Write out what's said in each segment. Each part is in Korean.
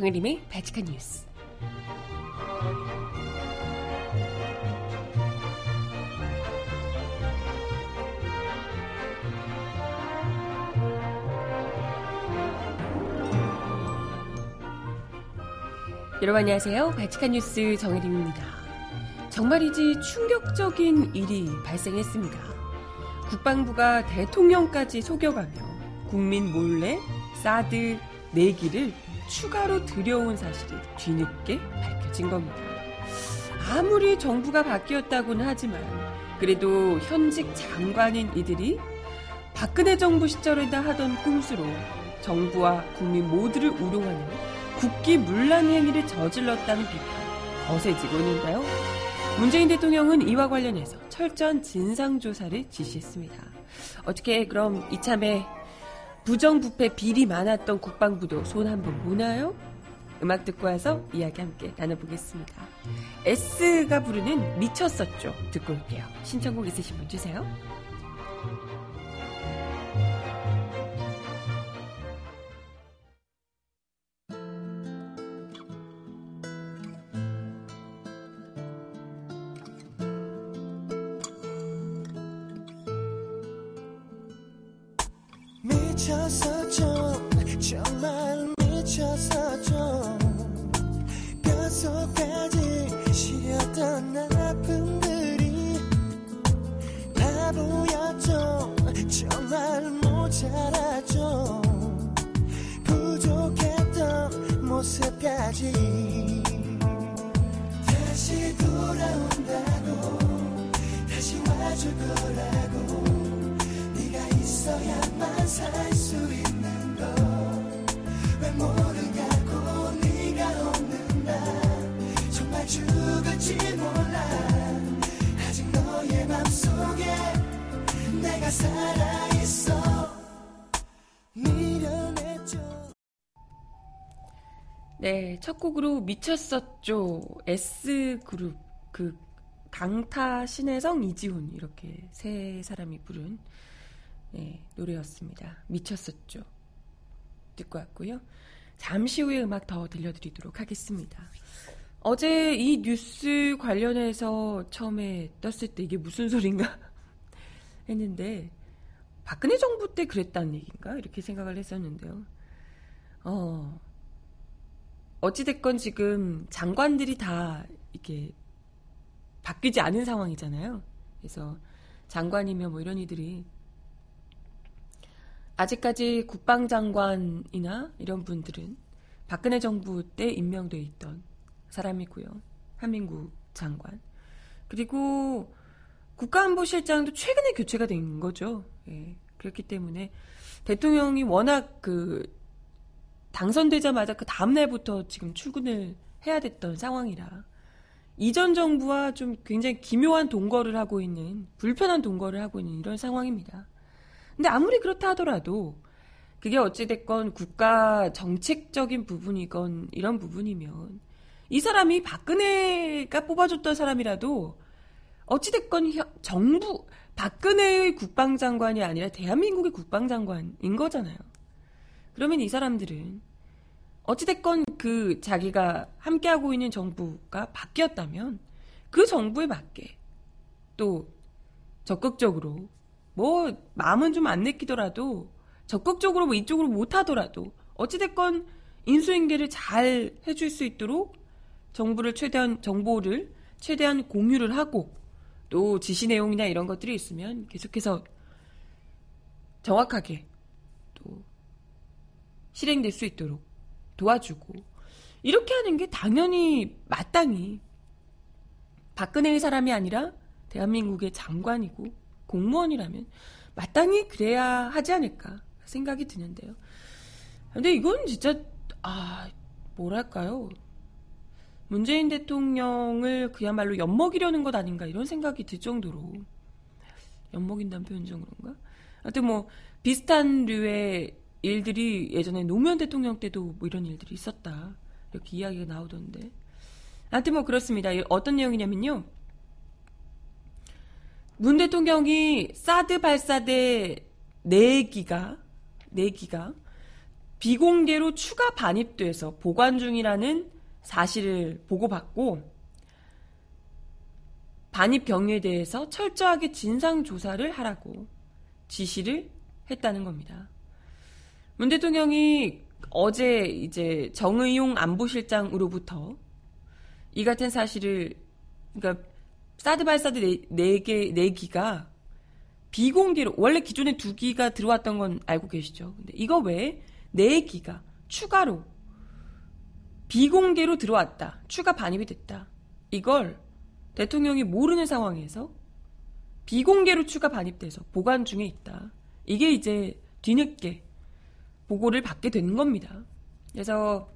정혜림의 바칙한 뉴스. 여러분 안녕하세요. 바칙한 뉴스 정혜림입니다. 정말이지 충격적인 일이 발생했습니다. 국방부가 대통령까지 속여가며 국민 몰래 사드 내기를 추가로 들여온 사실이 뒤늦게 밝혀진 겁니다. 아무리 정부가 바뀌었다고는 하지만 그래도 현직 장관인 이들이 박근혜 정부 시절에다 하던 꼼수로 정부와 국민 모두를 우롱하는 국기 문란 행위를 저질렀다는 비판 거세지고 있는데요. 문재인 대통령은 이와 관련해서 철저한 진상조사를 지시했습니다. 어떻게 그럼 이참에 부정부패 비리 많았던 국방부도 손 한번 보나요? 음악 듣고 와서 이야기 함께 나눠보겠습니다. S가 부르는 미쳤었죠. 듣고 올게요. 신청곡 있으신 분 주세요. 첫 곡으로 미쳤었죠. S그룹, 그, 강타, 신혜성, 이지훈, 이렇게 세 사람이 부른, 네, 노래였습니다. 미쳤었죠. 듣고 왔고요. 잠시 후에 음악 더 들려드리도록 하겠습니다. 어제 이 뉴스 관련해서 처음에 떴을 때 이게 무슨 소린가 했는데, 박근혜 정부 때 그랬다는 얘기인가? 이렇게 생각을 했었는데요. 어, 어찌됐건 지금 장관들이 다 이렇게 바뀌지 않은 상황이잖아요. 그래서 장관이며 뭐 이런 이들이 아직까지 국방장관이나 이런 분들은 박근혜 정부 때 임명돼 있던 사람이고요. 한민구 장관. 그리고 국가안보실장도 최근에 교체가 된 거죠. 예. 그렇기 때문에 대통령이 워낙 그 당선되자마자 그 다음날부터 지금 출근을 해야 됐던 상황이라 이전 정부와 좀 굉장히 기묘한 동거를 하고 있는 불편한 동거를 하고 있는 이런 상황입니다. 근데 아무리 그렇다 하더라도 그게 어찌됐건 국가 정책적인 부분이건 이런 부분이면 이 사람이 박근혜가 뽑아줬던 사람이라도 어찌됐건 혀- 정부 박근혜의 국방장관이 아니라 대한민국의 국방장관인 거잖아요. 그러면 이 사람들은 어찌됐건 그 자기가 함께하고 있는 정부가 바뀌었다면 그 정부에 맞게 또 적극적으로 뭐 마음은 좀 안 내키더라도 적극적으로 뭐 이쪽으로 못하더라도 어찌됐건 인수인계를 잘 해줄 수 있도록 정부를 최대한 정보를 최대한 공유를 하고 또 지시 내용이나 이런 것들이 있으면 계속해서 정확하게 또 실행될 수 있도록 도와주고 이렇게 하는 게 당연히 마땅히 박근혜의 사람이 아니라 대한민국의 장관이고 공무원이라면 마땅히 그래야 하지 않을까 생각이 드는데요. 근데 이건 진짜 아 뭐랄까요? 문재인 대통령을 그야말로 엿먹이려는 것 아닌가 이런 생각이 들 정도로 엿먹인다는 표현 좀 그런가? 하여튼 뭐 비슷한 류의 일들이 예전에 노무현 대통령 때도 뭐 이런 일들이 있었다 이렇게 이야기가 나오던데 하여튼 뭐 그렇습니다. 어떤 내용이냐면요. 문 대통령이 사드 발사대 4기가 4기가 비공개로 추가 반입돼서 보관 중이라는 사실을 보고받고 반입 경위에 대해서 철저하게 진상 조사를 하라고 지시를 했다는 겁니다. 문 대통령이 어제 이제 정의용 안보실장으로부터 이 같은 사실을 그러니까 사드 발사드 4개 4기가 비공개로 원래 기존에 2기가 들어왔던 건 알고 계시죠. 근데 이거 외에 4기가 추가로 비공개로 들어왔다. 추가 반입이 됐다. 이걸 대통령이 모르는 상황에서 비공개로 추가 반입돼서 보관 중에 있다. 이게 이제 뒤늦게 보고를 받게 되는 겁니다. 그래서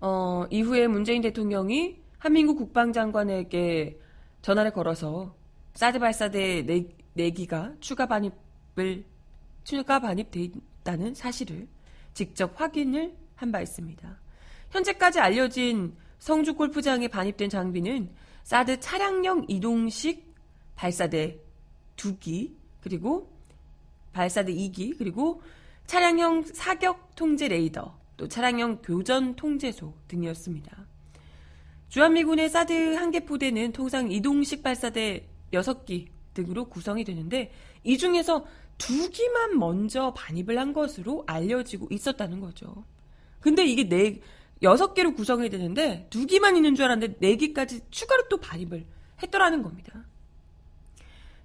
어, 이후에 문재인 대통령이 한민국 국방장관에게 전화를 걸어서 사드 발사대 4기가 추가 반입을 추가 반입돼 있다는 사실을 직접 확인을 한 바 있습니다. 현재까지 알려진 성주 골프장에 반입된 장비는 사드 차량용 이동식 발사대 2기 그리고 발사대 2기 그리고 차량형 사격 통제 레이더 또 차량형 교전 통제소 등이었습니다. 주한미군의 사드 한 개 포대는 통상 이동식 발사대 6기 등으로 구성이 되는데 이 중에서 두 기만 먼저 반입을 한 것으로 알려지고 있었다는 거죠. 근데 이게 네 여섯 개로 구성이 되는데 두 기만 있는 줄 알았는데 네 기까지 추가로 또 반입을 했더라는 겁니다.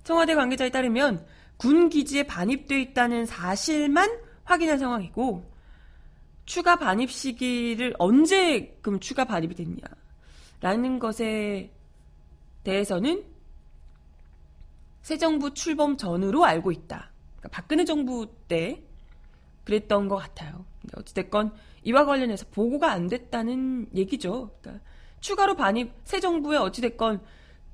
청와대 관계자에 따르면 군 기지에 반입돼 있다는 사실만 확인한 상황이고 추가 반입 시기를 언제 그럼 추가 반입이 됐냐라는 것에 대해서는 새 정부 출범 전으로 알고 있다. 그러니까 박근혜 정부 때 그랬던 것 같아요. 어찌됐건 이와 관련해서 보고가 안 됐다는 얘기죠. 그러니까 추가로 반입, 새 정부에 어찌됐건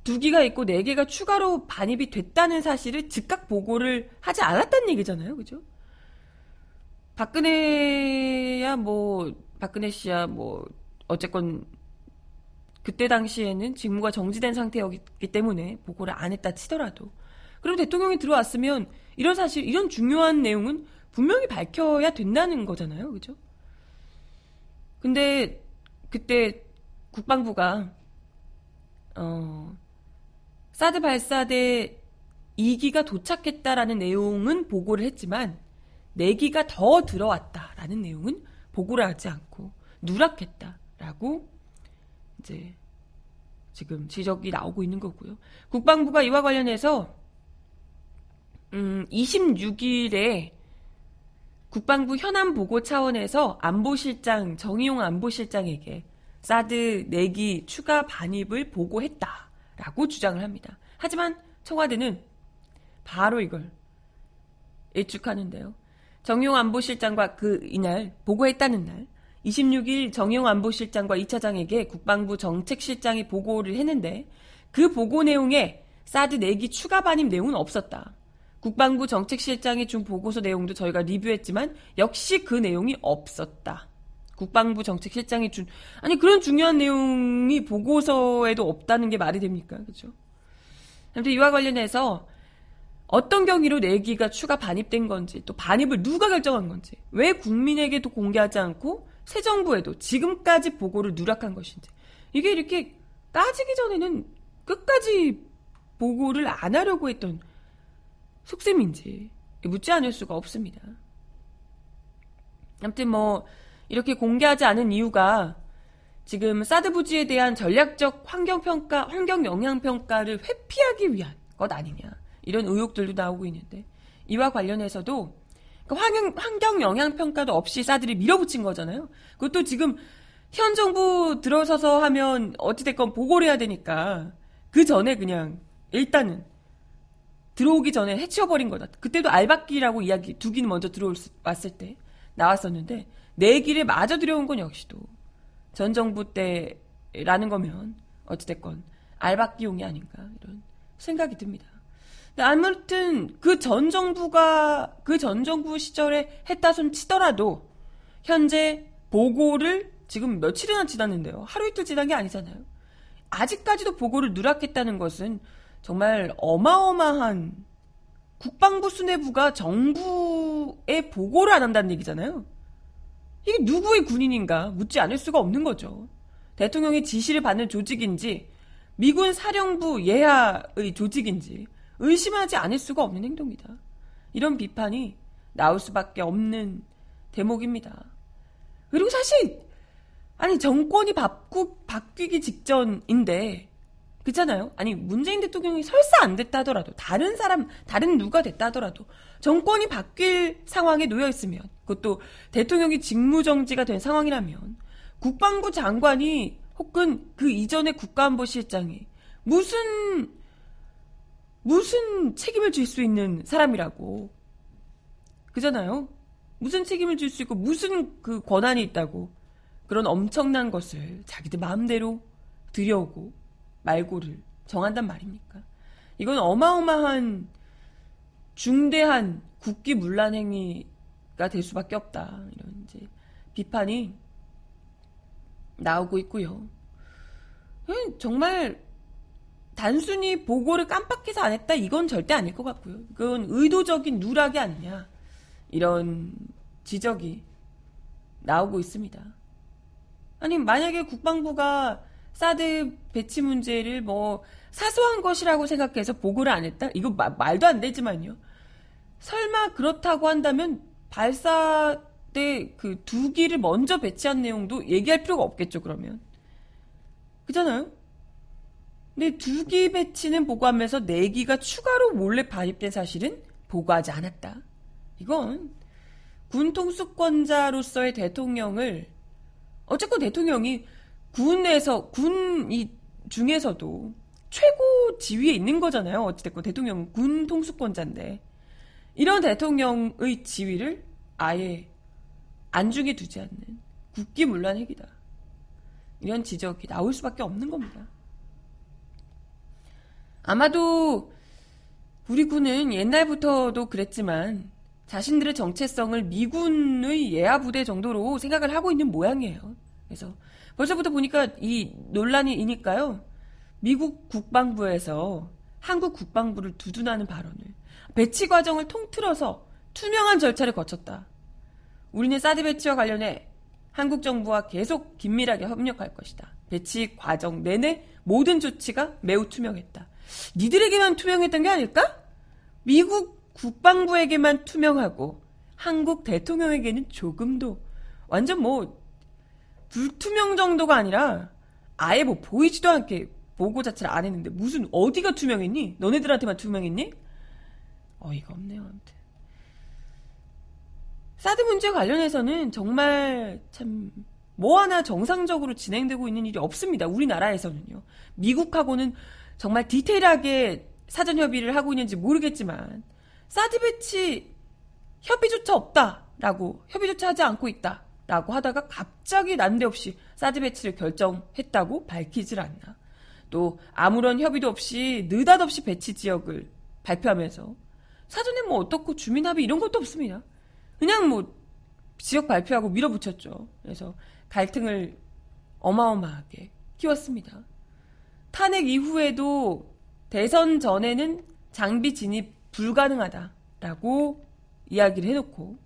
두 기가 있고 네 개가 추가로 반입이 됐다는 사실을 즉각 보고를 하지 않았다는 얘기잖아요. 그죠? 박근혜야 뭐 박근혜 씨야 뭐 어쨌건 그때 당시에는 직무가 정지된 상태였기 때문에 보고를 안 했다 치더라도 그럼 대통령이 들어왔으면 이런 사실 이런 중요한 내용은 분명히 밝혀야 된다는 거잖아요. 그죠? 근데 그때 국방부가 어 사드 발사대 2기가 도착했다라는 내용은 보고를 했지만 4기가 더 들어왔다라는 내용은 보고를 하지 않고 누락했다라고 이제 지금 지적이 나오고 있는 거고요. 국방부가 이와 관련해서 음 26일에 국방부 현안 보고 차원에서 안보실장 정의용 안보실장에게 사드 내기 추가 반입을 보고했다 라고 주장을 합니다. 하지만 청와대는 바로 이걸 일축하는데요. 정용 안보실장과 그 이날 보고했다는 날 26일 정용 안보실장과 2차장에게 국방부 정책실장이 보고를 했는데 그 보고 내용에 사드 내기 추가 반입 내용은 없었다. 국방부 정책실장이 준 보고서 내용도 저희가 리뷰했지만 역시 그 내용이 없었다. 국방부 정책실장이 준 아니 그런 중요한 내용이 보고서에도 없다는 게 말이 됩니까? 그렇죠? 아무튼 이와 관련해서 어떤 경위로 내기가 추가 반입된 건지 또 반입을 누가 결정한 건지 왜 국민에게도 공개하지 않고 새 정부에도 지금까지 보고를 누락한 것인지 이게 이렇게 따지기 전에는 끝까지 보고를 안 하려고 했던 속셈인지 묻지 않을 수가 없습니다. 아무튼 뭐 이렇게 공개하지 않은 이유가 지금 사드 부지에 대한 전략적 환경 평가, 환경 영향 평가를 회피하기 위한 것 아니냐 이런 의혹들도 나오고 있는데 이와 관련해서도 그 환경, 환경 영향 평가도 없이 사드를 밀어붙인 거잖아요. 그것도 지금 현 정부 들어서서 하면 어찌됐건 보고를 해야 되니까 그 전에 그냥 일단은 들어오기 전에 해치워버린 거다. 그때도 알박기라고 이야기 두 기는 먼저 들어왔을 때 나왔었는데 네 기를 마저 들여온 건 역시도 전 정부 때라는 거면 어찌됐건 알박기용이 아닌가 이런 생각이 듭니다. 아무튼 그 전 정부가 그 전 정부 시절에 했다 손 치더라도 현재 보고를 지금 며칠이나 지났는데요. 하루 이틀 지난 게 아니잖아요. 아직까지도 보고를 누락했다는 것은 정말 어마어마한 국방부 수뇌부가 정부에 보고를 안 한다는 얘기잖아요. 이게 누구의 군인인가 묻지 않을 수가 없는 거죠. 대통령의 지시를 받는 조직인지 미군 사령부 예하의 조직인지 의심하지 않을 수가 없는 행동이다. 이런 비판이 나올 수밖에 없는 대목입니다. 그리고 사실 아니 정권이 바꾸, 바뀌기 직전인데 그렇잖아요. 아니 문재인 대통령이 설사 안 됐다 하더라도 다른 사람 다른 누가 됐다 하더라도 정권이 바뀔 상황에 놓여 있으면 그것도 대통령이 직무정지가 된 상황이라면 국방부 장관이 혹은 그 이전의 국가안보실장이 무슨 무슨 책임을 질 수 있는 사람이라고 그잖아요. 무슨 책임을 질 수 있고 무슨 그 권한이 있다고 그런 엄청난 것을 자기들 마음대로 들여오고 말고를 정한단 말입니까? 이건 어마어마한 중대한 국기 문란 행위가 될 수밖에 없다. 이런 이제 비판이 나오고 있고요. 정말 단순히 보고를 깜빡해서 안 했다 이건 절대 아닐 것 같고요. 그건 의도적인 누락이 아니냐 이런 지적이 나오고 있습니다. 아니 만약에 국방부가 사드 배치 문제를 뭐 사소한 것이라고 생각해서 보고를 안 했다? 이거 마, 말도 안 되지만요. 설마 그렇다고 한다면 발사 때그두 기를 먼저 배치한 내용도 얘기할 필요가 없겠죠, 그러면. 그잖아요? 근데 두기 배치는 보고하면서 네 기가 추가로 몰래 반입된 사실은 보고하지 않았다. 이건 군 통수권자로서의 대통령을 어쨌건 대통령이 군에서 군이 중에서도 최고 지위에 있는 거잖아요. 어찌됐건 대통령 군 통수권자인데 이런 대통령의 지위를 아예 안중에 두지 않는 국기문란 핵이다. 이런 지적이 나올 수밖에 없는 겁니다. 아마도 우리 군은 옛날부터도 그랬지만 자신들의 정체성을 미군의 예하 부대 정도로 생각을 하고 있는 모양이에요. 그래서 벌써부터 보니까 이 논란이 이니까요. 미국 국방부에서 한국 국방부를 두둔하는 발언을 배치 과정을 통틀어서 투명한 절차를 거쳤다. 우리는 사드 배치와 관련해 한국 정부와 계속 긴밀하게 협력할 것이다. 배치 과정 내내 모든 조치가 매우 투명했다. 니들에게만 투명했던 게 아닐까? 미국 국방부에게만 투명하고 한국 대통령에게는 조금도 완전 뭐 불투명 정도가 아니라 아예 뭐 보이지도 않게 보고 자체를 안 했는데 무슨 어디가 투명했니? 너네들한테만 투명했니? 어이가 없네요. 아무튼. 사드 문제 관련해서는 정말 참 뭐 하나 정상적으로 진행되고 있는 일이 없습니다. 우리나라에서는요. 미국하고는 정말 디테일하게 사전 협의를 하고 있는지 모르겠지만 사드 배치 협의조차 없다라고 협의조차 하지 않고 있다. 라고 하다가 갑자기 난데없이 사드 배치를 결정했다고 밝히질 않나. 또 아무런 협의도 없이 느닷없이 배치 지역을 발표하면서 사전에 뭐 어떻고 주민 합의 이런 것도 없습니다. 그냥 뭐 지역 발표하고 밀어붙였죠. 그래서 갈등을 어마어마하게 키웠습니다. 탄핵 이후에도 대선 전에는 장비 진입 불가능하다라고 이야기를 해놓고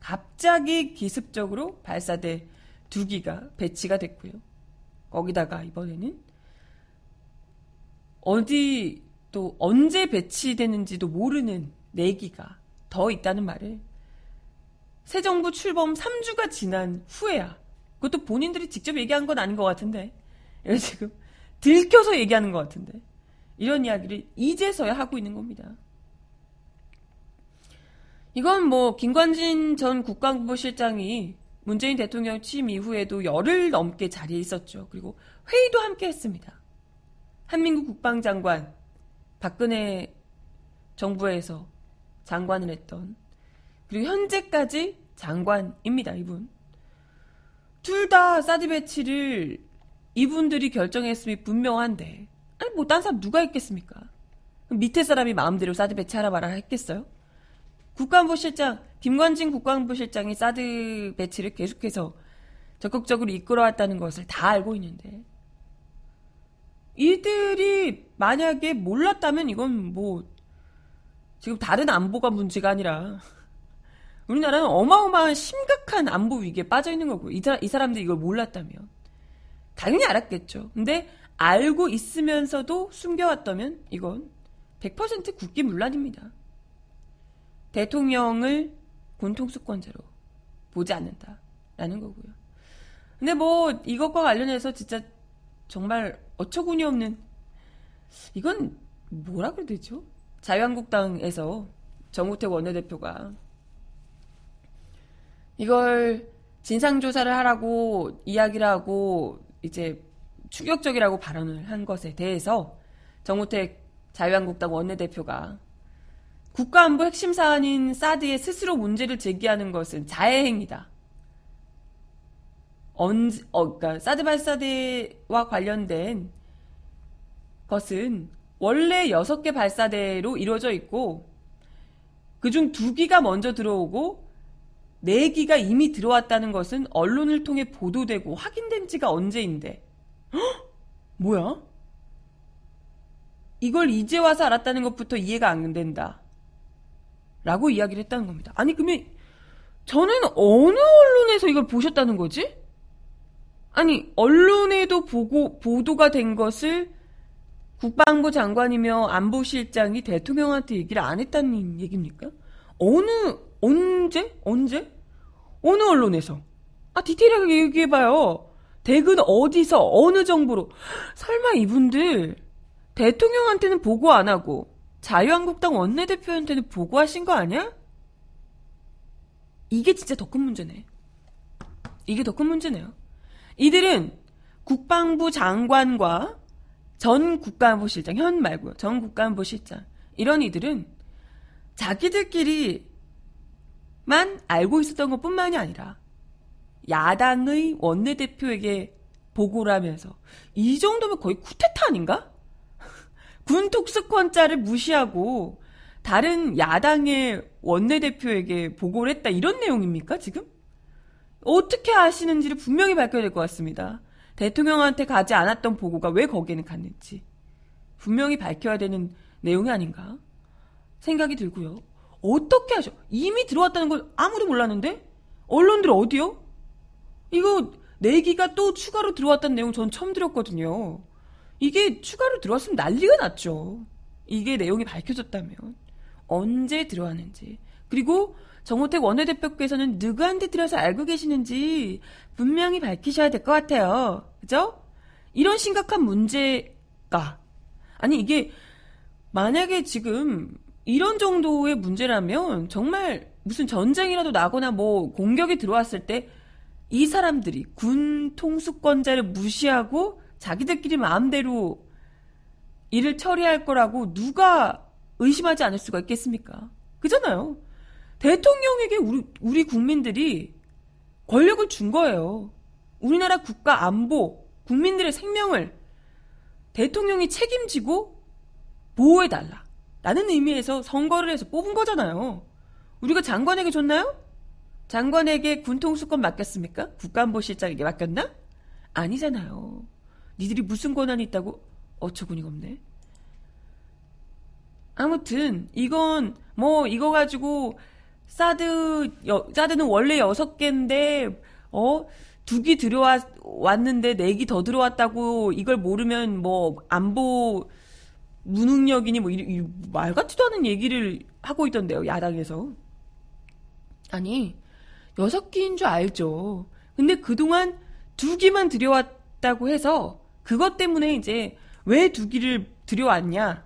갑자기 기습적으로 발사대 두 기가 배치가 됐고요. 거기다가 이번에는 어디 또 언제 배치되는지도 모르는 네 기가 더 있다는 말을 새 정부 출범 3주가 지난 후에야 그것도 본인들이 직접 얘기한 건 아닌 것 같은데 지금 들켜서 얘기하는 것 같은데 이런 이야기를 이제서야 하고 있는 겁니다. 이건 뭐 김관진 전 국방부 실장이 문재인 대통령 취임 이후에도 열흘 넘게 자리에 있었죠. 그리고 회의도 함께 했습니다. 한민국 국방장관 박근혜 정부에서 장관을 했던 그리고 현재까지 장관입니다. 이분 둘 다 사드 배치를 이분들이 결정했음이 분명한데 아니 뭐 딴 사람 누가 했겠습니까? 밑에 사람이 마음대로 사드 배치하라 말아 했겠어요? 국방부 실장 김관진 국방부 실장이 사드 배치를 계속해서 적극적으로 이끌어왔다는 것을 다 알고 있는데 이들이 만약에 몰랐다면 이건 뭐 지금 다른 안보가 문제가 아니라 우리나라는 어마어마한 심각한 안보 위기에 빠져 있는 거고 이, 이 사람들이 이걸 몰랐다면 당연히 알았겠죠. 근데 알고 있으면서도 숨겨왔다면 이건 100% 국기문란입니다. 대통령을 군통수권자로 보지 않는다라는 거고요. 근데 뭐 이것과 관련해서 진짜 정말 어처구니 없는 이건 뭐라 그래야 되죠? 자유한국당에서 정우택 원내대표가 이걸 진상조사를 하라고 이야기를 하고 이제 충격적이라고 발언을 한 것에 대해서 정우택 자유한국당 원내대표가 국가안보 핵심 사안인 사드에 스스로 문제를 제기하는 것은 자해행위다. 언제, 어, 그러니까 사드 발사대와 관련된 것은 원래 6개 발사대로 이루어져 있고 그중 2기가 먼저 들어오고 4기가 이미 들어왔다는 것은 언론을 통해 보도되고 확인된 지가 언제인데 헉? 뭐야? 이걸 이제 와서 알았다는 것부터 이해가 안 된다. 라고 이야기를 했다는 겁니다. 아니, 그러면 저는 어느 언론에서 이걸 보셨다는 거지? 아니, 언론에도 보고, 보도가 된 것을 국방부 장관이며 안보실장이 대통령한테 얘기를 안 했다는 얘기입니까? 어느, 언제? 언제? 어느 언론에서? 아, 디테일하게 얘기해봐요. 댁은 어디서, 어느 정보로. 설마 이분들 대통령한테는 보고 안 하고 자유한국당 원내대표한테는 보고하신 거 아니야? 이게 진짜 더 큰 문제네. 이게 더 큰 문제네요. 이들은 국방부 장관과 전 국가안보 실장, 현 말고요. 전 국가안보 실장. 이런 이들은 자기들끼리만 알고 있었던 것 뿐만이 아니라 야당의 원내대표에게 보고를 하면서 이 정도면 거의 쿠데타 아닌가? 군 특수권자를 무시하고 다른 야당의 원내대표에게 보고를 했다 이런 내용입니까 지금? 어떻게 아시는지를 분명히 밝혀야 될 것 같습니다. 대통령한테 가지 않았던 보고가 왜 거기에는 갔는지 분명히 밝혀야 되는 내용이 아닌가 생각이 들고요. 어떻게 하죠? 이미 들어왔다는 걸 아무도 몰랐는데 언론들 어디요? 이거 내기가 또 추가로 들어왔다는 내용 전 처음 들었거든요. 이게 추가로 들어왔으면 난리가 났죠. 이게 내용이 밝혀졌다면 언제 들어왔는지 그리고 정호택 원내대표께서는 누구한테 들어서 알고 계시는지 분명히 밝히셔야 될 것 같아요. 그죠? 이런 심각한 문제가 아니 이게 만약에 지금 이런 정도의 문제라면 정말 무슨 전쟁이라도 나거나 뭐 공격이 들어왔을 때 이 사람들이 군 통수권자를 무시하고 자기들끼리 마음대로 일을 처리할 거라고 누가 의심하지 않을 수가 있겠습니까? 그잖아요. 대통령에게 우리, 우리 국민들이 권력을 준 거예요. 우리나라 국가 안보, 국민들의 생명을 대통령이 책임지고 보호해달라. 라는 의미에서 선거를 해서 뽑은 거잖아요. 우리가 장관에게 줬나요? 장관에게 군통수권 맡겼습니까? 국가안보실장에게 맡겼나? 아니잖아요. 니들이 무슨 권한이 있다고? 어처구니가 없네. 아무튼 이건 뭐 이거 가지고 사드 여, 사드는 원래 여섯 개인데 어 두기 들어왔 왔는데 네 기 더 들어왔다고 이걸 모르면 뭐 안보 무능력이니 뭐말 같지도 않은 얘기를 하고 있던데요 야당에서. 아니 여섯 기인 줄 알죠. 근데 그동안 두 기만 들여왔다고 해서 그것 때문에 이제 왜 두 기를 들여왔냐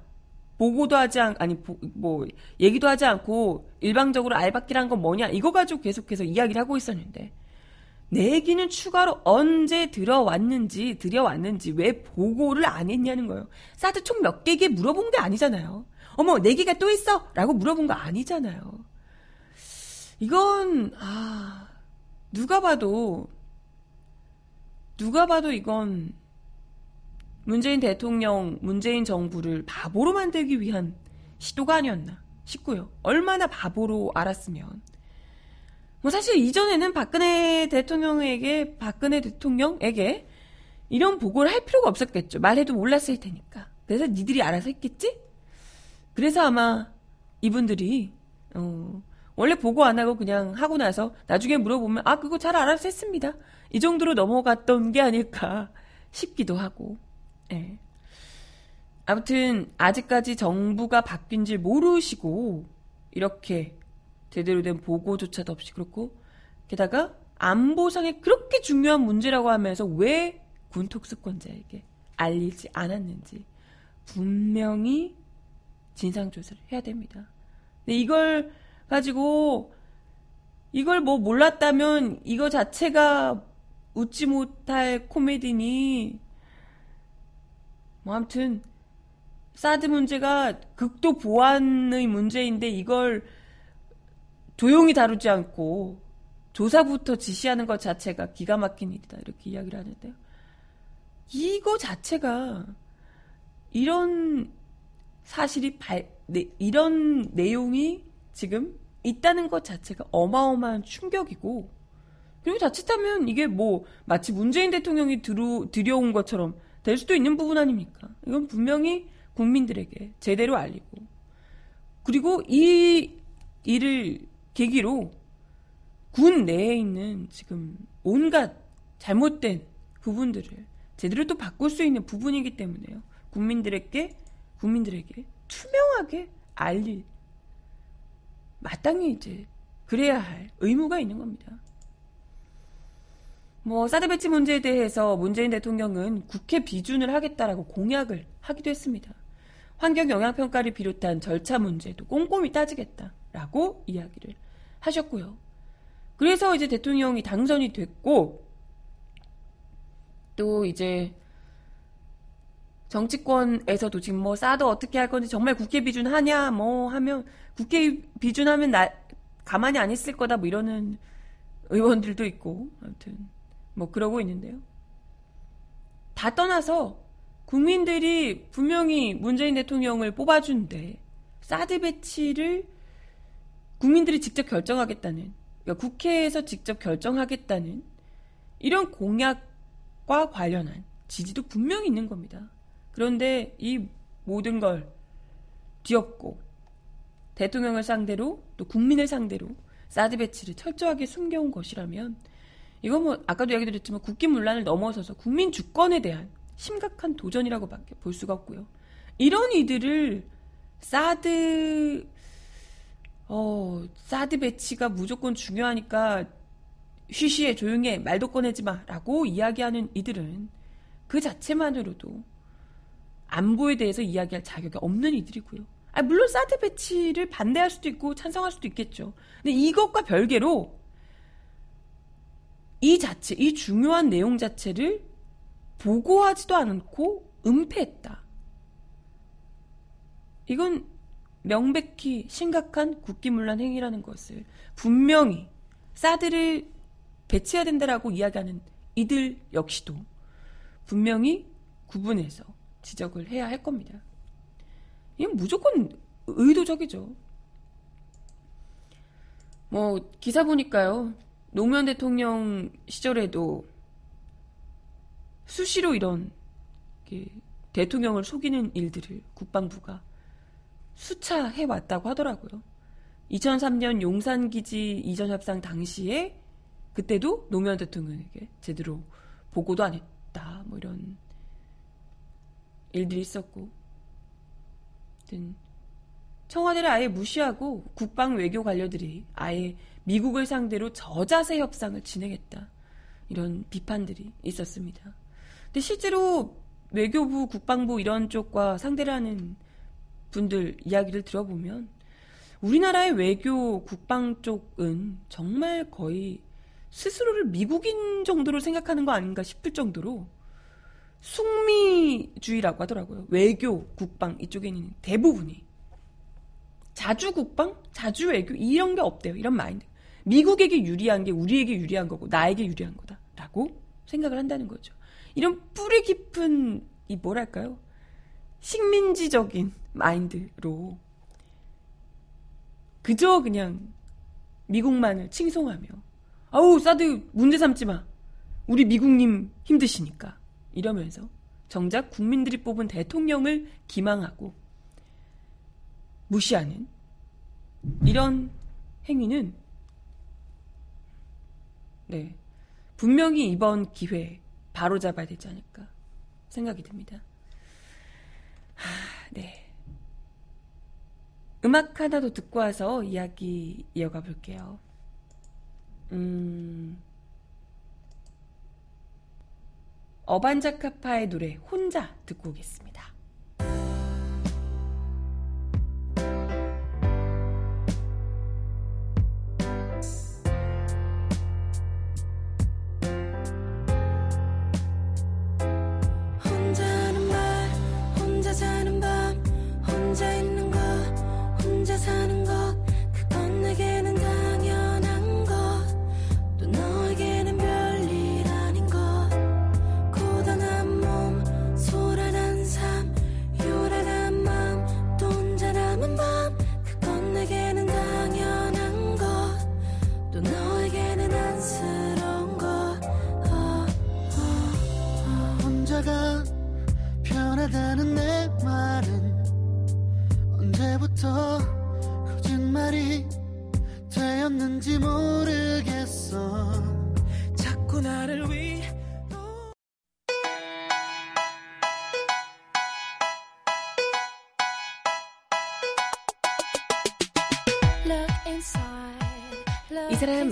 보고도 하지 않, 아니, 뭐, 얘기도 하지 않고 일방적으로 알박기란 건 뭐냐, 이거 가지고 계속해서 이야기를 하고 있었는데, 내기는 추가로 언제 들어왔는지, 들여왔는지, 왜 보고를 안 했냐는 거예요. 사드 총 몇 개게 물어본 게 아니잖아요. 어머, 내기가 또 있어? 라고 물어본 거 아니잖아요. 이건, 아, 누가 봐도, 누가 봐도 이건 문재인 대통령, 문재인 정부를 바보로 만들기 위한 시도가 아니었나 싶고요. 얼마나 바보로 알았으면. 뭐 사실 이전에는 박근혜 대통령에게, 박근혜 대통령에게 이런 보고를 할 필요가 없었겠죠. 말해도 몰랐을 테니까. 그래서 니들이 알아서 했겠지? 그래서 아마 이분들이 어, 원래 보고 안 하고 그냥 하고 나서 나중에 물어보면 아 그거 잘 알아서 했습니다. 이 정도로 넘어갔던 게 아닐까 싶기도 하고. 예. 아무튼 아직까지 정부가 바뀐 줄 모르시고 이렇게 제대로 된 보고조차도 없이 그렇고 게다가 안보상에 그렇게 중요한 문제라고 하면서 왜 군특수권자에게 알리지 않았는지 분명히 진상조사를 해야 됩니다. 근데 이걸 가지고 이걸 뭐 몰랐다면 이거 자체가 웃지 못할 코미디니 뭐 아무튼 사드 문제가 극도 보안의 문제인데 이걸 조용히 다루지 않고 조사부터 지시하는 것 자체가 기가 막힌 일이다 이렇게 이야기를 하는데요. 이거 자체가 이런 사실이 발, 네, 이런 내용이 지금 있다는 것 자체가 어마어마한 충격이고 그리고 자칫하면 이게 뭐 마치 문재인 대통령이 들어, 들여온 것처럼 될 수도 있는 부분 아닙니까? 이건 분명히 국민들에게 제대로 알리고 그리고 이 일을 계기로 군 내에 있는 지금 온갖 잘못된 부분들을 제대로 또 바꿀 수 있는 부분이기 때문에요. 국민들에게 국민들에게 투명하게 알릴 마땅히 이제 그래야 할 의무가 있는 겁니다. 뭐 사드 배치 문제에 대해서 문재인 대통령은 국회 비준을 하겠다라고 공약을 하기도 했습니다. 환경 영향 평가를 비롯한 절차 문제도 꼼꼼히 따지겠다라고 이야기를 하셨고요. 그래서 이제 대통령이 당선이 됐고 또 이제 정치권에서도 지금 뭐 사드 어떻게 할 건지 정말 국회 비준하냐 뭐 하면 국회 비준하면 나 가만히 안 있을 거다 뭐 이러는 의원들도 있고 아무튼 뭐 그러고 있는데요. 다 떠나서 국민들이 분명히 문재인 대통령을 뽑아준데 사드 배치를 국민들이 직접 결정하겠다는 그러니까 국회에서 직접 결정하겠다는 이런 공약과 관련한 지지도 분명히 있는 겁니다. 그런데 이 모든 걸 뒤엎고 대통령을 상대로 또 국민을 상대로 사드 배치를 철저하게 숨겨온 것이라면 이건 뭐 아까도 얘기 드렸지만 국기문란을 넘어서서 국민 주권에 대한 심각한 도전이라고밖에 볼 수가 없고요. 이런 이들을 사드 어 사드 배치가 무조건 중요하니까 쉬쉬해 조용해 말도 꺼내지 마라고 이야기하는 이들은 그 자체만으로도 안보에 대해서 이야기할 자격이 없는 이들이고요. 아, 물론 사드 배치를 반대할 수도 있고 찬성할 수도 있겠죠. 근데 이것과 별개로 이 자체, 이 중요한 내용 자체를 보고하지도 않고 은폐했다. 이건 명백히 심각한 국기문란 행위라는 것을 분명히 사드를 배치해야 된다라고 이야기하는 이들 역시도 분명히 구분해서 지적을 해야 할 겁니다. 이건 무조건 의도적이죠. 뭐 기사 보니까요. 노무현 대통령 시절에도 수시로 이런 대통령을 속이는 일들을 국방부가 수차 해 왔다고 하더라고요. 2003년 용산기지 이전 협상 당시에 그때도 노무현 대통령에게 제대로 보고도 안 했다. 뭐 이런 일들이 있었고. 청와대를 아예 무시하고 국방 외교 관료들이 아예 미국을 상대로 저자세 협상을 진행했다. 이런 비판들이 있었습니다. 근데 실제로 외교부, 국방부 이런 쪽과 상대를 하는 분들 이야기를 들어보면 우리나라의 외교, 국방 쪽은 정말 거의 스스로를 미국인 정도로 생각하는 거 아닌가 싶을 정도로 숙미주의라고 하더라고요. 외교, 국방 이쪽에 있는 대부분이. 자주 국방, 자주 외교 이런 게 없대요. 이런 마인드. 미국에게 유리한 게 우리에게 유리한 거고 나에게 유리한 거다라고 생각을 한다는 거죠. 이런 뿌리 깊은 이 뭐랄까요? 식민지적인 마인드로 그저 그냥 미국만을 칭송하며 아우 사드 문제 삼지 마. 우리 미국님 힘드시니까 이러면서 정작 국민들이 뽑은 대통령을 기망하고 무시하는 이런 행위는 네 분명히 이번 기회 바로 잡아야 되지 않을까 생각이 듭니다. 하, 네. 음악 하나 더 듣고 와서 이야기 이어가 볼게요. 음, 어반자카파의 노래 혼자 듣고 오겠습니다.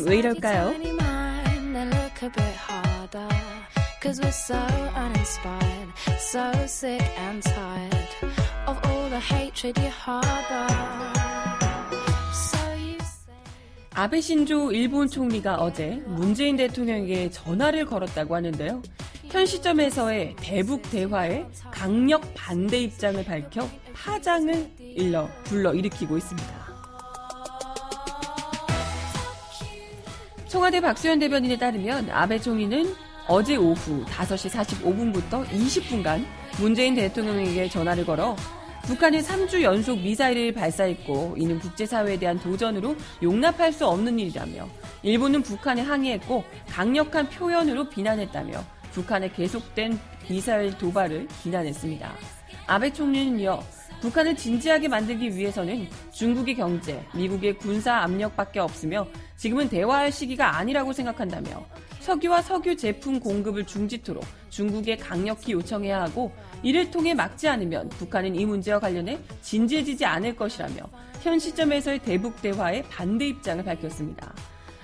왜 이럴까요? Cause we're so uninspired, so sick and tired of all the hatred you harbor. So you say. 아베 신조 일본 총리가 어제 문재인 대통령에게 전화를 걸었다고 하는데요. 현 시점에서의 대북 대화에 강력 반대 입장을 밝혀 파장을 일러 불러 일으키고 있습니다. 청와대 박수현 대변인에 따르면 아베 총리는 어제 오후 5시 45분부터 20분간 문재인 대통령에게 전화를 걸어 북한이 3주 연속 미사일을 발사했고 이는 국제사회에 대한 도전으로 용납할 수 없는 일이라며 일본은 북한에 항의했고 강력한 표현으로 비난했다며 북한의 계속된 미사일 도발을 비난했습니다. 아베 총리는 이어 북한을 진지하게 만들기 위해서는 중국의 경제, 미국의 군사 압력밖에 없으며 지금은 대화할 시기가 아니라고 생각한다며 석유와 석유 제품 공급을 중지토록 중국에 강력히 요청해야 하고 이를 통해 막지 않으면 북한은 이 문제와 관련해 진지해지지 않을 것이라며 현 시점에서의 대북 대화에 반대 입장을 밝혔습니다.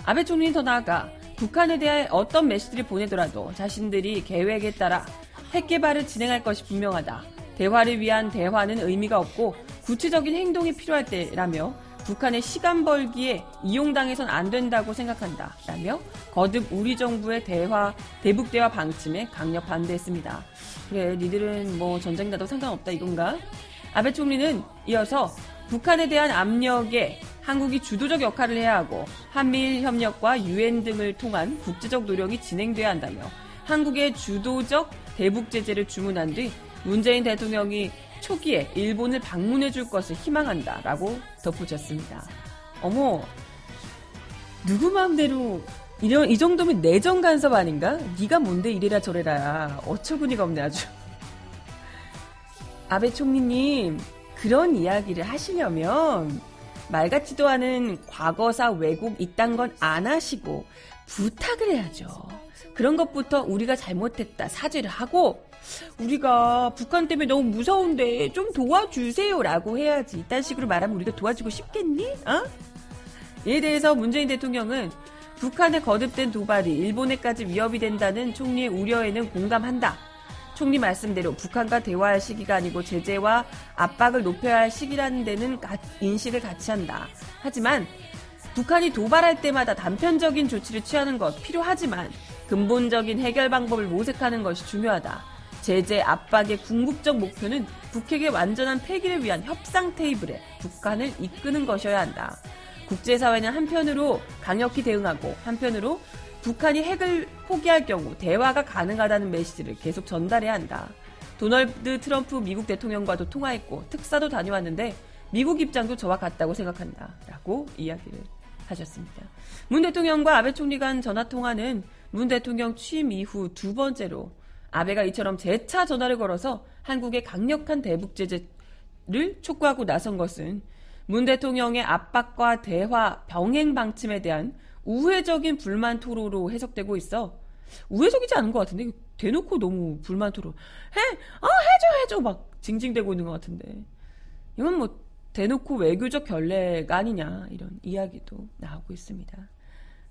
아베 총리는 더 나아가 북한에 대한 어떤 메시지를 보내더라도 자신들이 계획에 따라 핵 개발을 진행할 것이 분명하다. 대화를 위한 대화는 의미가 없고 구체적인 행동이 필요할 때라며 북한의 시간 벌기에 이용당해선 안 된다고 생각한다. 라며 거듭 우리 정부의 대화, 대북 대화 방침에 강력 반대했습니다. 그래, 니들은 뭐 전쟁 나도 상관없다 이건가? 아베 총리는 이어서 북한에 대한 압력에 한국이 주도적 역할을 해야 하고 한미일 협력과 유엔 등을 통한 국제적 노력이 진행돼야 한다며 한국의 주도적 대북 제재를 주문한 뒤 문재인 대통령이 초기에 일본을 방문해 줄 것을 희망한다 라고 덧붙였습니다. 어머, 누구 마음대로 이런 이 정도면 내정 간섭 아닌가? 네가 뭔데 이래라 저래라. 어처구니가 없네 아주. 아베 총리님 그런 이야기를 하시려면 말 같지도 않은 과거사 왜곡 이딴 건 안 하시고 부탁을 해야죠. 그런 것부터 우리가 잘못했다 사죄를 하고 우리가 북한 때문에 너무 무서운데 좀 도와주세요라고 해야지. 이딴 식으로 말하면 우리가 도와주고 싶겠니? 어? 이에 대해서 문재인 대통령은 북한의 거듭된 도발이 일본에까지 위협이 된다는 총리의 우려에는 공감한다. 총리 말씀대로 북한과 대화할 시기가 아니고 제재와 압박을 높여야 할 시기라는 데는 가- 인식을 같이 한다. 하지만 북한이 도발할 때마다 단편적인 조치를 취하는 것 필요하지만 근본적인 해결 방법을 모색하는 것이 중요하다. 제재 압박의 궁극적 목표는 북핵의 완전한 폐기를 위한 협상 테이블에 북한을 이끄는 것이어야 한다. 국제사회는 한편으로 강력히 대응하고 한편으로 북한이 핵을 포기할 경우 대화가 가능하다는 메시지를 계속 전달해야 한다. 도널드 트럼프 미국 대통령과도 통화했고 특사도 다녀왔는데 미국 입장도 저와 같다고 생각한다. 라고 이야기를 하셨습니다. 문 대통령과 아베 총리 간 전화 통화는 문 대통령 취임 이후 두 번째로 아베가 이처럼 재차 전화를 걸어서 한국의 강력한 대북 제재를 촉구하고 나선 것은 문 대통령의 압박과 대화, 병행 방침에 대한 우회적인 불만 토로로 해석되고 있어. 우회적이지 않은 것 같은데? 대놓고 너무 불만 토로. 해, 아 해줘 해줘! 막 징징대고 있는 것 같은데. 이건 뭐 대놓고 외교적 결례가 아니냐 이런 이야기도 나오고 있습니다.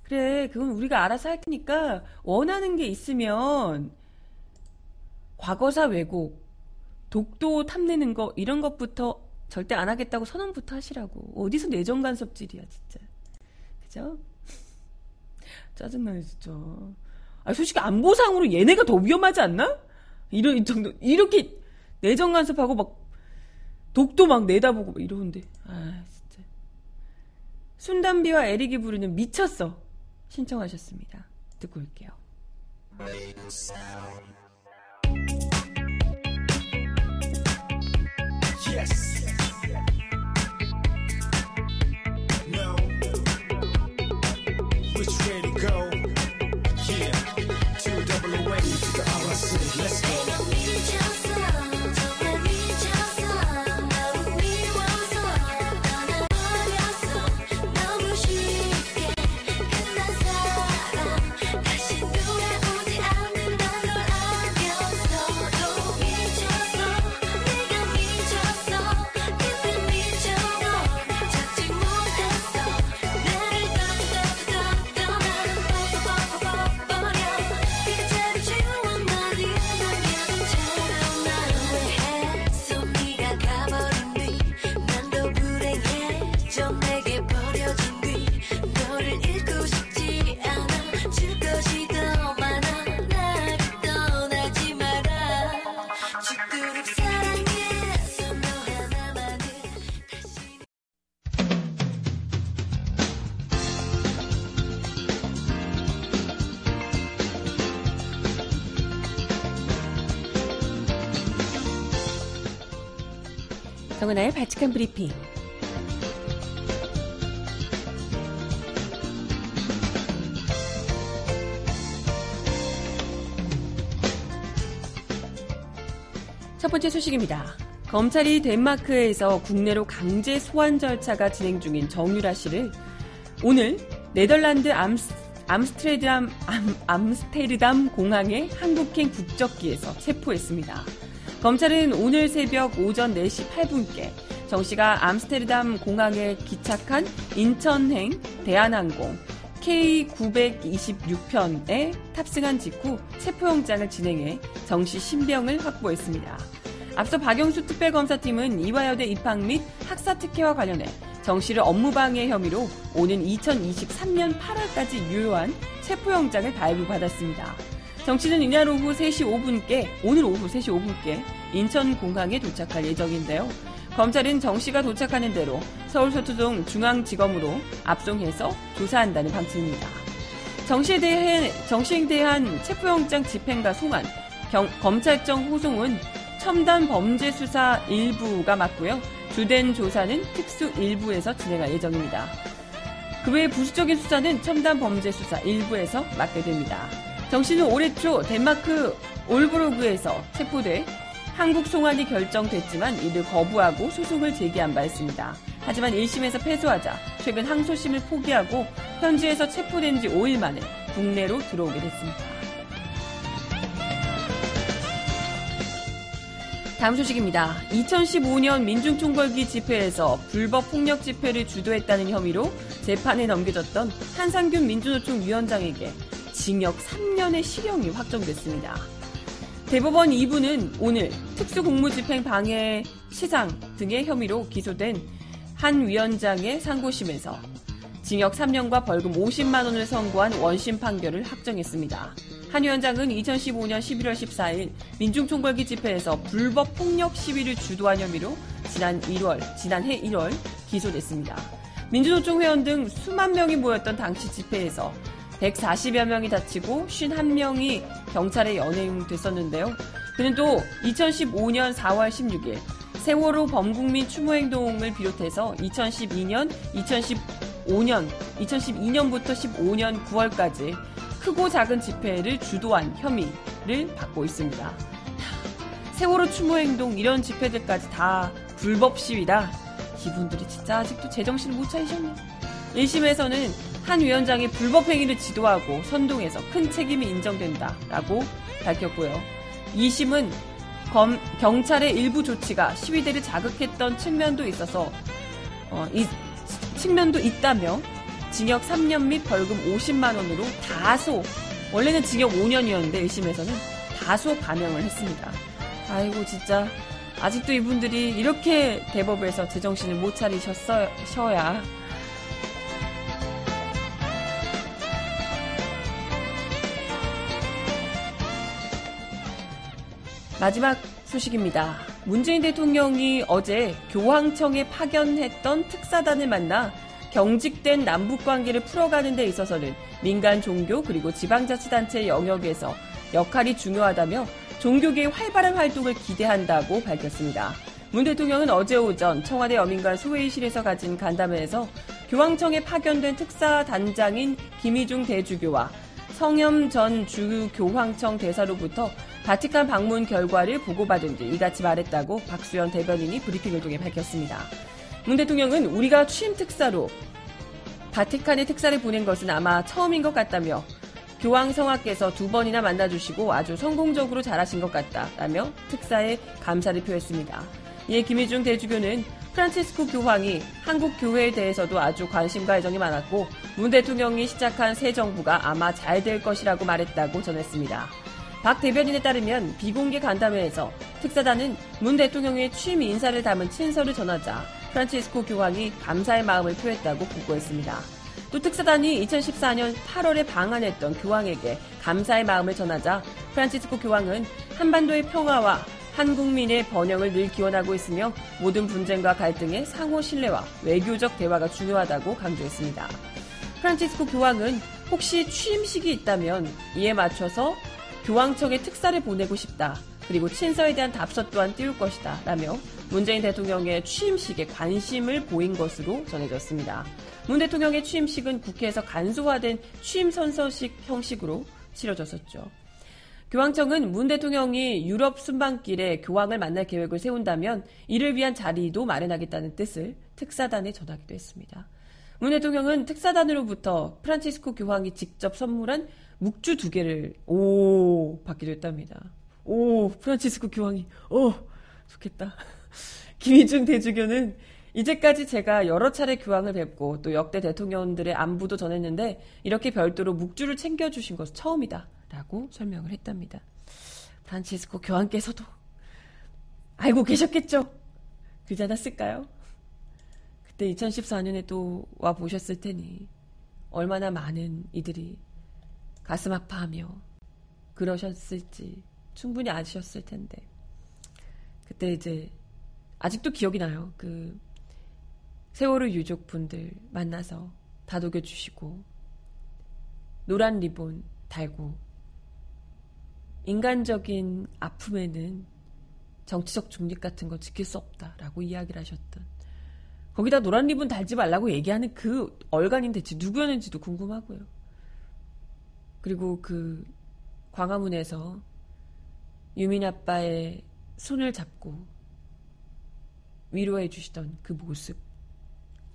그래 그건 우리가 알아서 할 테니까 원하는 게 있으면 과거사 왜곡, 독도 탐내는 거 이런 것부터 절대 안 하겠다고 선언부터 하시라고 어디서 내정 간섭질이야 진짜 그죠? 짜증나요 진짜. 아 솔직히 안보상으로 얘네가 더 위험하지 않나? 이런 정도 이렇게 내정 간섭하고 막 독도 막 내다보고 막 이러는데 아 진짜. 순담비와 에릭이 부르는 미쳤어 신청하셨습니다. 듣고 올게요. Yes. 정은아의 발칙한 브리핑. 첫 번째 소식입니다. 검찰이 덴마크에서 국내로 강제 소환 절차가 진행 중인 정유라 씨를 오늘 네덜란드 암스, 암스테르담, 암, 암스테르담 공항의 한국행 국적기에서 체포했습니다. 검찰은 오늘 새벽 오전 4시 8분께 정 씨가 암스테르담 공항에 기착한 인천행 대한항공 K926편에 탑승한 직후 체포영장을 진행해 정 씨 신병을 확보했습니다. 앞서 박영수 특별검사팀은 이화여대 입학 및 학사 특혜와 관련해 정 씨를 업무방해 혐의로 오는 2023년 8월까지 유효한 체포영장을 발부받았습니다. 정 씨는 이날 오후 3시 5분께, 오늘 오후 3시 5분께 인천 공항에 도착할 예정인데요. 검찰은 정 씨가 도착하는 대로 서울 서초동 중앙지검으로 압송해서 조사한다는 방침입니다. 정 씨에 대해, 정 씨에 대한 체포영장 집행과 송환, 경- 검찰청 호송은 첨단 범죄 수사 일부가 맡고요. 주된 조사는 특수 일부에서 진행할 예정입니다. 그 외 부수적인 수사는 첨단 범죄 수사 일부에서 맡게 됩니다. 정 씨는 올해 초 덴마크 올브로그에서 체포돼 한국 송환이 결정됐지만 이를 거부하고 소송을 제기한 바 있습니다. 하지만 1심에서 패소하자 최근 항소심을 포기하고 현지에서 체포된 지 5일 만에 국내로 들어오게 됐습니다. 다음 소식입니다. 2015년 민중총궐기 집회에서 불법 폭력 집회를 주도했다는 혐의로 재판에 넘겨졌던 한상균 민주노총 위원장에게 징역 3년의 실형이 확정됐습니다. 대법원 2부는 오늘 특수공무집행 방해 시상 등의 혐의로 기소된 한 위원장의 상고심에서 징역 3년과 벌금 50만 원을 선고한 원심 판결을 확정했습니다. 한 위원장은 2015년 11월 14일 민중총궐기 집회에서 불법 폭력 시위를 주도한 혐의로 지난 1월, 지난해 1월 기소됐습니다. 민주노총 회원 등 수만 명이 모였던 당시 집회에서 140여 명이 다치고 51명이 경찰에 연행됐었는데요. 그는 또 2015년 4월 16일 세월호 범국민 추모행동을 비롯해서 2012년, 2015년, 2012년부터 15년 9월까지 크고 작은 집회를 주도한 혐의를 받고 있습니다. 세월호 추모행동 이런 집회들까지 다 불법 시위다. 이분들이 진짜 아직도 제정신을 못 차리셨네. 1심에서는 한 위원장이 불법 행위를 지도하고 선동해서 큰 책임이 인정된다라고 밝혔고요. 2심은 검, 경찰의 일부 조치가 시위대를 자극했던 측면도 있어서 어, 이 측면도 있다며 징역 3년 및 벌금 50만 원으로 다소 원래는 징역 5년이었는데 1심에서는 다소 감형을 했습니다. 아이고 진짜 아직도 이분들이 이렇게 대법에서 제정신을 못 차리셨어야 마지막 소식입니다. 문재인 대통령이 어제 교황청에 파견했던 특사단을 만나 경직된 남북 관계를 풀어가는 데 있어서는 민간 종교 그리고 지방자치단체 영역에서 역할이 중요하다며 종교계의 활발한 활동을 기대한다고 밝혔습니다. 문 대통령은 어제 오전 청와대 여민관 소회의실에서 가진 간담회에서 교황청에 파견된 특사 단장인 김희중 대주교와 성염 전 주교황청 대사로부터 바티칸 방문 결과를 보고받은 뒤 이같이 말했다고 박수현 대변인이 브리핑을 통해 밝혔습니다. 문 대통령은 우리가 취임 특사로 바티칸에 특사를 보낸 것은 아마 처음인 것 같다며 교황 성하께서 두 번이나 만나주시고 아주 성공적으로 잘하신 것 같다라며 특사에 감사를 표했습니다. 이에 김희중 대주교는 프란치스코 교황이 한국 교회에 대해서도 아주 관심과 애정이 많았고 문 대통령이 시작한 새 정부가 아마 잘 될 것이라고 말했다고 전했습니다. 박 대변인에 따르면 비공개 간담회에서 특사단은 문 대통령의 취임 인사를 담은 친서를 전하자 프란치스코 교황이 감사의 마음을 표했다고 보고했습니다. 또 특사단이 2014년 8월에 방한했던 교황에게 감사의 마음을 전하자 프란치스코 교황은 한반도의 평화와 한 국민의 번영을 늘 기원하고 있으며 모든 분쟁과 갈등의 상호 신뢰와 외교적 대화가 중요하다고 강조했습니다. 프란치스코 교황은 혹시 취임식이 있다면 이에 맞춰서 교황청에 특사를 보내고 싶다. 그리고 친서에 대한 답서 또한 띄울 것이다. 라며 문재인 대통령의 취임식에 관심을 보인 것으로 전해졌습니다. 문 대통령의 취임식은 국회에서 간소화된 취임 선서식 형식으로 치러졌었죠. 교황청은 문 대통령이 유럽 순방길에 교황을 만날 계획을 세운다면 이를 위한 자리도 마련하겠다는 뜻을 특사단에 전하기도 했습니다. 문 대통령은 특사단으로부터 프란치스코 교황이 직접 선물한 묵주 두 개를 오 받기도 했답니다. 오 프란치스코 교황이 오 좋겠다. 김희중 대주교는 이제까지 제가 여러 차례 교황을 뵙고 또 역대 대통령들의 안부도 전했는데 이렇게 별도로 묵주를 챙겨주신 것은 처음이다. 라고 설명을 했답니다. 프란치스코 교황께서도 알고 계셨겠죠? 그지 않았을까요? 그때 2014년에 또 와 보셨을 테니 얼마나 많은 이들이 가슴 아파하며 그러셨을지 충분히 아셨을 텐데 그때 이제 아직도 기억이 나요. 그 세월호 유족분들 만나서 다독여 주시고 노란 리본 달고 인간적인 아픔에는 정치적 중립 같은 거 지킬 수 없다라고 이야기를 하셨던 거기다 노란 리본 달지 말라고 얘기하는 그 얼간인 대체 누구였는지도 궁금하고요. 그리고 그 광화문에서 유민 아빠의 손을 잡고 위로해 주시던 그 모습.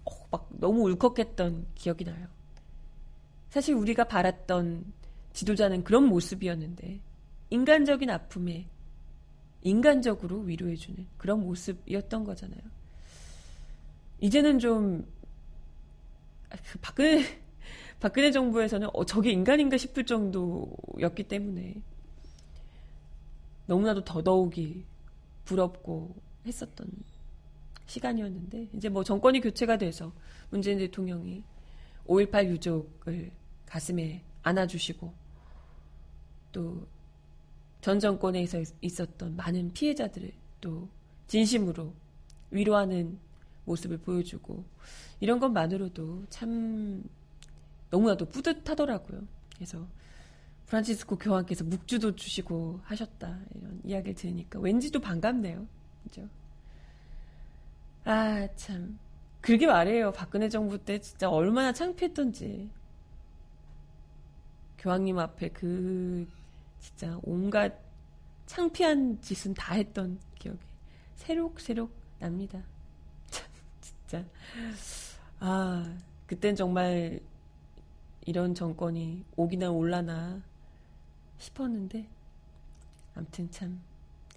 어, 막 너무 울컥했던 기억이 나요. 사실 우리가 바랐던 지도자는 그런 모습이었는데 인간적인 아픔에 인간적으로 위로해주는 그런 모습이었던 거잖아요. 이제는 좀, 아, 그 박근혜, 박근혜 정부에서는 어, 저게 인간인가 싶을 정도였기 때문에 너무나도 더더욱이 부럽고 했었던 시간이었는데, 이제 뭐 정권이 교체가 돼서 문재인 대통령이 5.18 유족을 가슴에 안아주시고, 또 전 정권에 있었던 많은 피해자들을 또 진심으로 위로하는 모습을 보여주고 이런 것만으로도 참 너무나도 뿌듯하더라고요. 그래서 프란치스코 교황께서 묵주도 주시고 하셨다 이런 이야기를 들으니까 왠지 또 반갑네요. 그죠? 아 참. 그렇게 말해요. 박근혜 정부 때 진짜 얼마나 창피했던지. 교황님 앞에 그 진짜 온갖 창피한 짓은 다 했던 기억이 새록새록 납니다. 진짜. 아, 그땐 정말 이런 정권이 오기나 올라나 싶었는데, 암튼 참.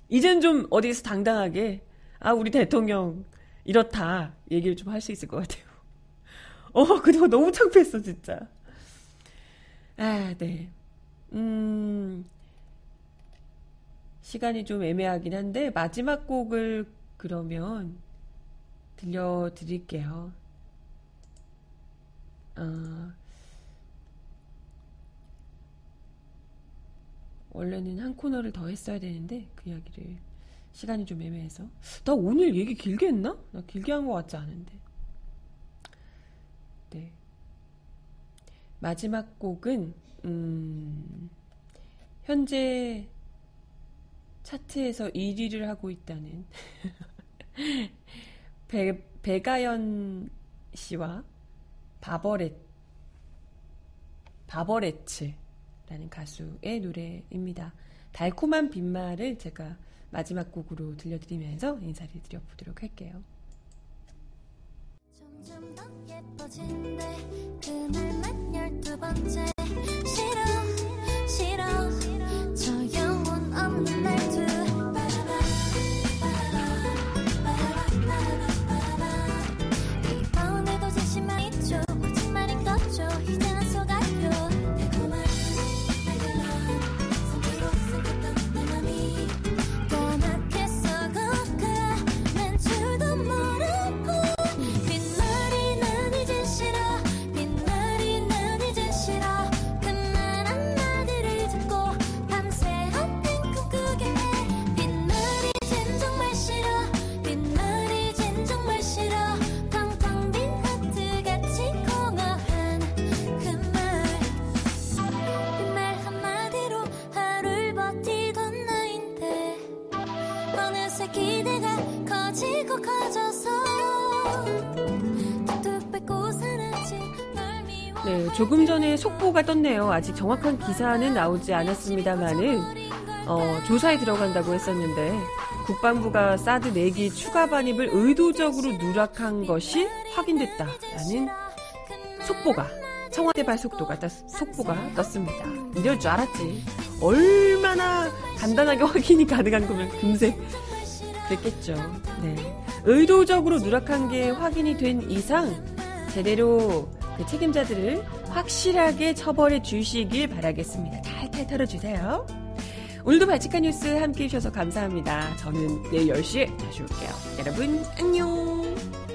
이젠 좀 어디서 당당하게, 아, 우리 대통령 이렇다 얘기를 좀 할 수 있을 것 같아요. 어, 그동안 너무 창피했어, 진짜. 아, 네. 음, 시간이 좀 애매하긴 한데, 마지막 곡을 그러면 들려드릴게요. 어, 원래는 한 코너를 더 했어야 되는데, 그 이야기를. 시간이 좀 애매해서. 나 오늘 얘기 길게 했나? 나 길게 한 것 같지 않은데. 네. 마지막 곡은, 음, 현재 차트에서 1위를 하고 있다는 배, 배가연 씨와 바버렛, 바버레츠 라는 가수의 노래입니다. 달콤한 빈말을 제가 마지막 곡으로 들려드리면서 인사를 드려보도록 할게요. 점점 더 예뻐진대 그날만 열두 번째 싫어 싫어 저 영혼 없는 말투 조금 전에 속보가 떴네요. 아직 정확한 기사는 나오지 않았습니다만은 어, 조사에 들어간다고 했었는데 국방부가 사드 4기 추가 반입을 의도적으로 누락한 것이 확인됐다라는 속보가 청와대 발 속도가 떴, 속보가 떴습니다. 이럴 줄 알았지. 얼마나 간단하게 확인이 가능한 거면 금세 그랬겠죠. 네. 의도적으로 누락한 게 확인이 된 이상 제대로 그 책임자들을 확실하게 처벌해 주시길 바라겠습니다. 탈탈 털어주세요. 오늘도 발칙한 뉴스 함께 해주셔서 감사합니다. 저는 내일 10시에 다시 올게요. 여러분, 안녕!